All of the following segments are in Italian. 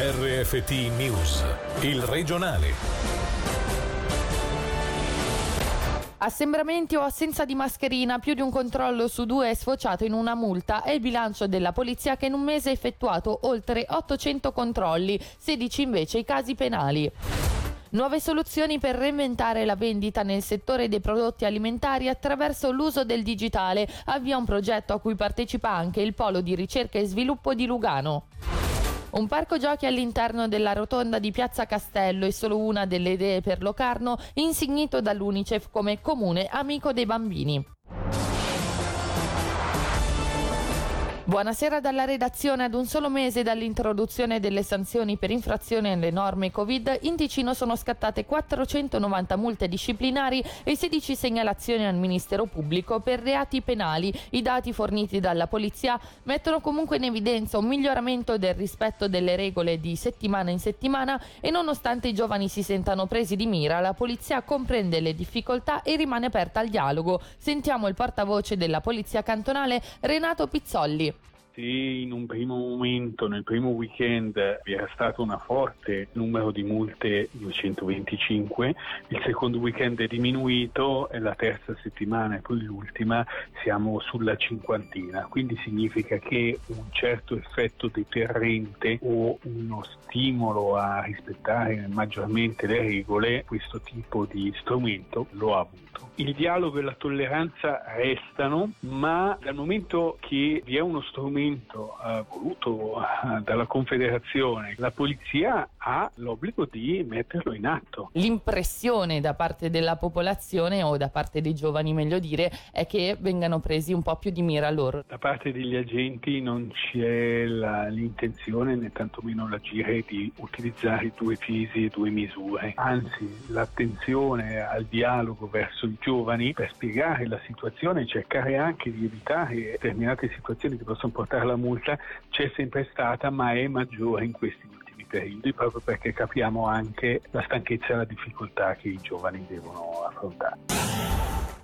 RFT News, il regionale. Assembramenti o assenza di mascherina, più di un controllo su due è sfociato in una multa. È il bilancio della polizia che in un mese ha effettuato oltre 800 controlli, 16 invece i casi penali. Nuove soluzioni per reinventare la vendita nel settore dei prodotti alimentari attraverso l'uso del digitale. Avvia un progetto a cui partecipa anche il Polo di ricerca e sviluppo di Lugano. Un parco giochi all'interno della rotonda di Piazza Castello è solo una delle idee per Locarno, insignito dall'Unicef come comune amico dei bambini. Buonasera dalla redazione. Ad un solo mese dall'introduzione delle sanzioni per infrazione alle norme Covid, in Ticino sono scattate 490 multe disciplinari e 16 segnalazioni al Ministero Pubblico per reati penali. I dati forniti dalla Polizia mettono comunque in evidenza un miglioramento del rispetto delle regole di settimana in settimana e nonostante i giovani si sentano presi di mira, la Polizia comprende le difficoltà e rimane aperta al dialogo. Sentiamo il portavoce della Polizia cantonale Renato Pizzolli se in un primo momento, nel primo weekend, vi era stato un forte numero di multe, 225, il secondo weekend è diminuito e la terza settimana e poi l'ultima siamo sulla cinquantina, quindi significa che un certo effetto deterrente o uno stimolo a rispettare maggiormente le regole, questo tipo di strumento lo ha avuto. Il dialogo e la tolleranza restano, ma dal momento che vi è uno strumento strumento eh, voluto dalla Confederazione, la polizia ha l'obbligo di metterlo in atto. L'impressione da parte della popolazione o da parte dei giovani, meglio dire, è che vengano presi un po' più di mira loro. Da parte degli agenti non c'è la, l'intenzione né tantomeno l'agire di utilizzare due pesi e due misure, anzi l'attenzione al dialogo verso i giovani per spiegare la situazione e cercare anche di evitare determinate situazioni che possono portare per la multa c'è sempre stata ma è maggiore in questi ultimi periodi proprio perché capiamo anche la stanchezza e la difficoltà che i giovani devono affrontare.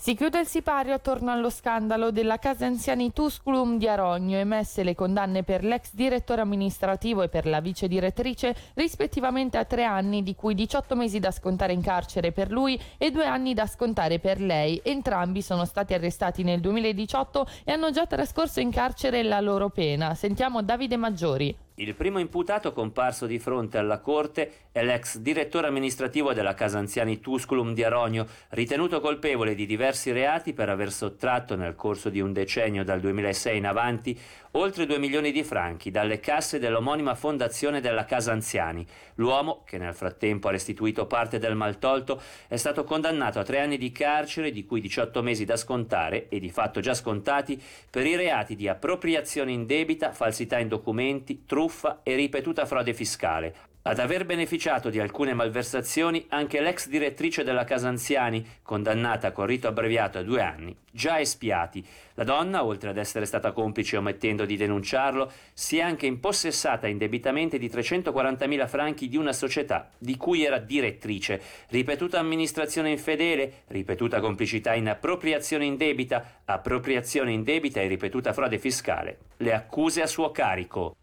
Si chiude il sipario attorno allo scandalo della casa anziani Tusculum di Arogno, emesse le condanne per l'ex direttore amministrativo e per la vice direttrice rispettivamente a tre anni, di cui 18 mesi da scontare in carcere per lui e due anni da scontare per lei. Entrambi sono stati arrestati nel 2018 e hanno già trascorso in carcere la loro pena. Sentiamo Davide Maggiori. Il primo imputato comparso di fronte alla Corte è l'ex direttore amministrativo della Casa Anziani Tusculum di Aronio, ritenuto colpevole di diversi reati per aver sottratto nel corso di un decennio dal 2006 in avanti oltre 2 milioni di franchi dalle casse dell'omonima fondazione della Casa Anziani. L'uomo, che nel frattempo ha restituito parte del maltolto, è stato condannato a tre anni di carcere, di cui 18 mesi da scontare e di fatto già scontati, per i reati di appropriazione indebita, falsità in documenti, truffa truffa e ripetuta frode fiscale. Ad aver beneficiato di alcune malversazioni anche l'ex direttrice della Casa Anziani, condannata con rito abbreviato a due anni, già espiati. La donna, oltre ad essere stata complice omettendo di denunciarlo, si è anche impossessata indebitamente di 340.000 franchi di una società di cui era direttrice, ripetuta amministrazione infedele, ripetuta complicità in appropriazione indebita, appropriazione indebita e ripetuta frode fiscale. Le accuse a suo carico.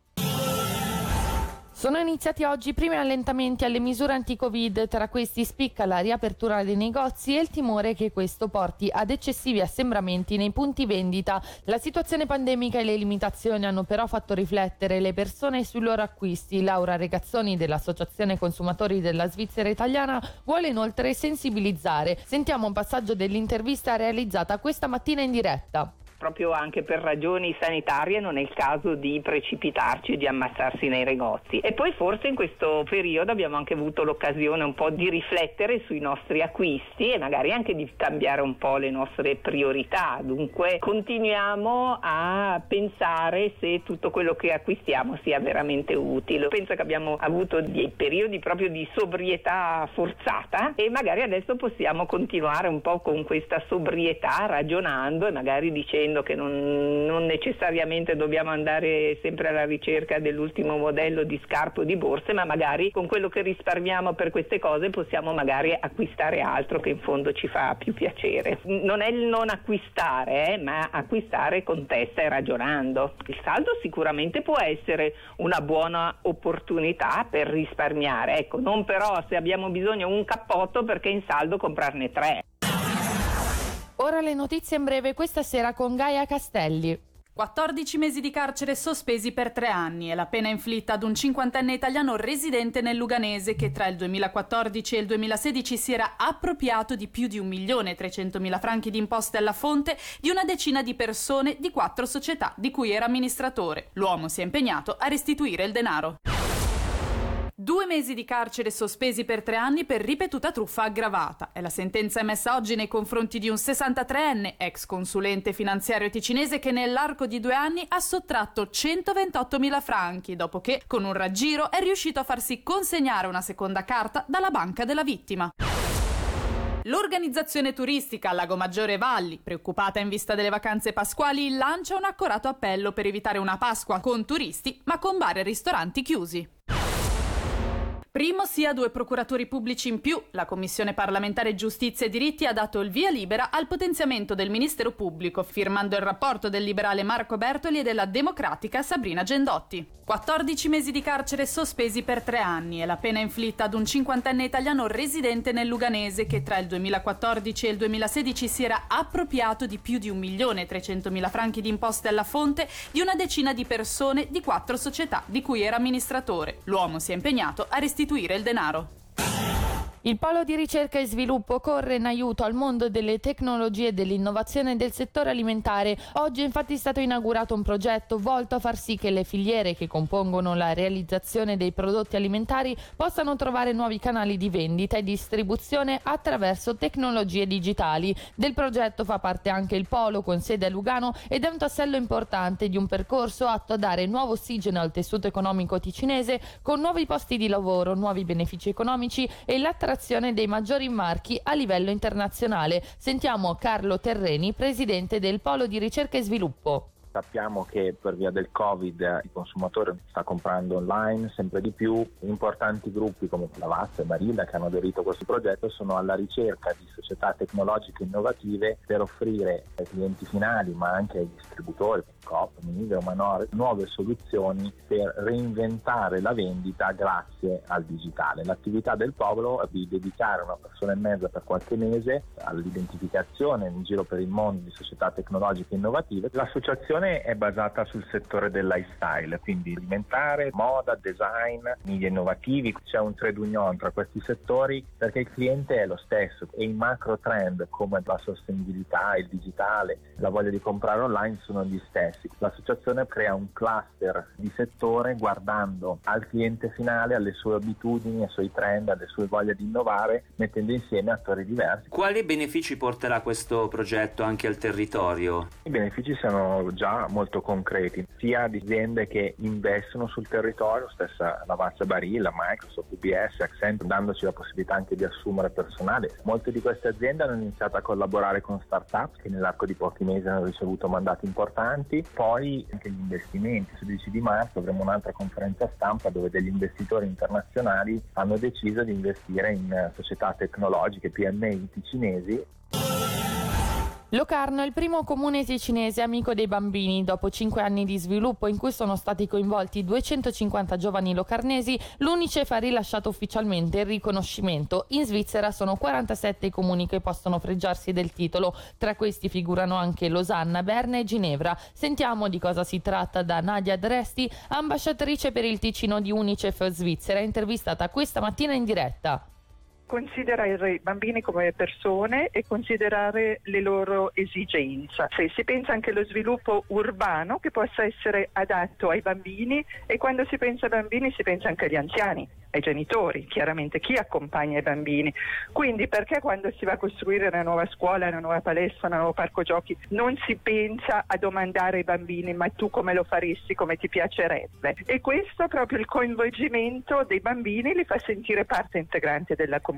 Sono iniziati oggi i primi allentamenti alle misure anti-Covid, tra questi spicca la riapertura dei negozi e il timore che questo porti ad eccessivi assembramenti nei punti vendita. La situazione pandemica e le limitazioni hanno però fatto riflettere le persone sui loro acquisti. Laura Regazzoni dell'Associazione Consumatori della Svizzera Italiana vuole inoltre sensibilizzare. Sentiamo un passaggio dell'intervista realizzata questa mattina in diretta proprio anche per ragioni sanitarie non è il caso di precipitarci e di ammassarsi nei negozi. E poi forse in questo periodo abbiamo anche avuto l'occasione un po' di riflettere sui nostri acquisti e magari anche di cambiare un po' le nostre priorità. Dunque continuiamo a pensare se tutto quello che acquistiamo sia veramente utile. Penso che abbiamo avuto dei periodi proprio di sobrietà forzata e magari adesso possiamo continuare un po' con questa sobrietà ragionando e magari dicendo dicendo che non, non necessariamente dobbiamo andare sempre alla ricerca dell'ultimo modello di scarpo di borse, ma magari con quello che risparmiamo per queste cose possiamo magari acquistare altro che in fondo ci fa più piacere. Non è il non acquistare, eh, ma acquistare con testa e ragionando. Il saldo sicuramente può essere una buona opportunità per risparmiare, ecco, non però se abbiamo bisogno un cappotto perché in saldo comprarne tre. Ora le notizie in breve questa sera con Gaia Castelli. 14 mesi di carcere sospesi per tre anni è la pena inflitta ad un cinquantenne italiano residente nel Luganese che tra il 2014 e il 2016 si era appropriato di più di 1.300.000 franchi di imposte alla fonte di una decina di persone di quattro società di cui era amministratore. L'uomo si è impegnato a restituire il denaro. Due mesi di carcere sospesi per tre anni per ripetuta truffa aggravata. È la sentenza emessa oggi nei confronti di un 63enne, ex consulente finanziario ticinese, che nell'arco di due anni ha sottratto 128.000 franchi, dopo che, con un raggiro, è riuscito a farsi consegnare una seconda carta dalla banca della vittima. L'organizzazione turistica Lago Maggiore Valli, preoccupata in vista delle vacanze pasquali, lancia un accorato appello per evitare una Pasqua con turisti, ma con bar e ristoranti chiusi. Primo sia due procuratori pubblici in più. La Commissione parlamentare Giustizia e Diritti ha dato il via libera al potenziamento del Ministero Pubblico, firmando il rapporto del liberale Marco Bertoli e della democratica Sabrina Gendotti. 14 mesi di carcere sospesi per tre anni è la pena inflitta ad un cinquantenne italiano residente nel Luganese che tra il 2014 e il 2016 si era appropriato di più di 1.300.000 franchi di imposte alla fonte di una decina di persone di quattro società di cui era amministratore. L'uomo si è impegnato a restituire il denaro. Il Polo di ricerca e sviluppo corre in aiuto al mondo delle tecnologie e dell'innovazione del settore alimentare. Oggi è infatti stato inaugurato un progetto volto a far sì che le filiere che compongono la realizzazione dei prodotti alimentari possano trovare nuovi canali di vendita e distribuzione attraverso tecnologie digitali. Del progetto fa parte anche il Polo con sede a Lugano ed è un tassello importante di un percorso atto a dare nuovo ossigeno al tessuto economico ticinese con nuovi posti di lavoro, nuovi benefici economici e l'attrazione l'attrazione dei maggiori marchi a livello internazionale. Sentiamo Carlo Terreni, presidente del Polo di ricerca e sviluppo. Sappiamo che per via del Covid il consumatore sta comprando online sempre di più. Importanti gruppi come Lavazza e Barilla che hanno aderito a questo progetto sono alla ricerca di società tecnologiche innovative per offrire ai clienti finali ma anche ai distributori, Coop, Minive o Manor, nuove soluzioni per reinventare la vendita grazie al digitale. L'attività del popolo è di dedicare una persona e mezza per qualche mese all'identificazione in giro per il mondo di società tecnologiche innovative. L'associazione produzione è basata sul settore del lifestyle, quindi alimentare, moda, design, media innovativi. C'è un trade union tra questi settori perché il cliente è lo stesso e i macro trend come la sostenibilità, il digitale, la voglia di comprare online sono gli stessi. L'associazione crea un cluster di settore guardando al cliente finale, alle sue abitudini, ai suoi trend, alle sue voglie di innovare, mettendo insieme attori diversi. Quali benefici porterà questo progetto anche al territorio? I benefici sono già molto concreti, sia di aziende che investono sul territorio, stessa Lavazza Barilla, Microsoft, UBS, Accenture, dandoci la possibilità anche di assumere personale. Molte di queste aziende hanno iniziato a collaborare con start-up che nell'arco di pochi mesi hanno ricevuto mandati importanti, poi anche gli investimenti. Il 16 di marzo avremo un'altra conferenza stampa dove degli investitori internazionali hanno deciso di investire in società tecnologiche, PMI ticinesi Locarno è il primo comune ticinese amico dei bambini. Dopo cinque anni di sviluppo in cui sono stati coinvolti 250 giovani locarnesi, l'Unicef ha rilasciato ufficialmente il riconoscimento. In Svizzera sono 47 i comuni che possono fregiarsi del titolo. Tra questi figurano anche Losanna, Berna e Ginevra. Sentiamo di cosa si tratta da Nadia Dresti, ambasciatrice per il Ticino di Unicef Svizzera, intervistata questa mattina in diretta considerare i bambini come persone e considerare le loro esigenze. Se si pensa anche allo sviluppo urbano che possa essere adatto ai bambini e quando si pensa ai bambini si pensa anche agli anziani ai genitori, chiaramente chi accompagna i bambini. Quindi perché quando si va a costruire una nuova scuola, una nuova palestra, un nuovo parco giochi non si pensa a domandare ai bambini ma tu come lo faresti, come ti piacerebbe? E questo proprio il coinvolgimento dei bambini li fa sentire parte integrante della comunità.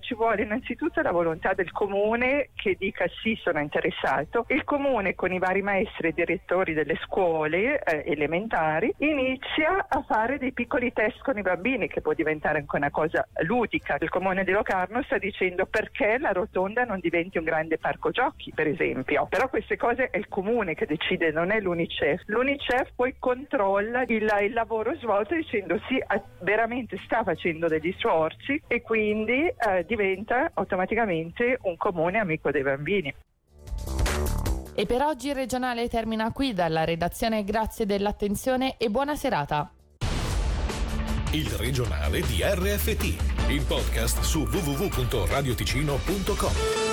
Ci vuole innanzitutto la volontà del comune che dica sì sono interessato. Il comune con i vari maestri e direttori delle scuole eh, elementari inizia a fare dei piccoli test con i bambini che può diventare anche una cosa ludica. Il comune di Locarno sta dicendo perché la rotonda non diventi un grande parco giochi, per esempio. Però queste cose è il comune che decide, non è l'Unicef. L'Unicef poi controlla il, il lavoro svolto dicendo sì, veramente sta facendo degli sforzi e quindi eh, diventa automaticamente un comune amico dei bambini. E per oggi il regionale termina qui dalla redazione. Grazie dell'attenzione e buona serata. Il regionale di RFT, il podcast su www.radioticino.com.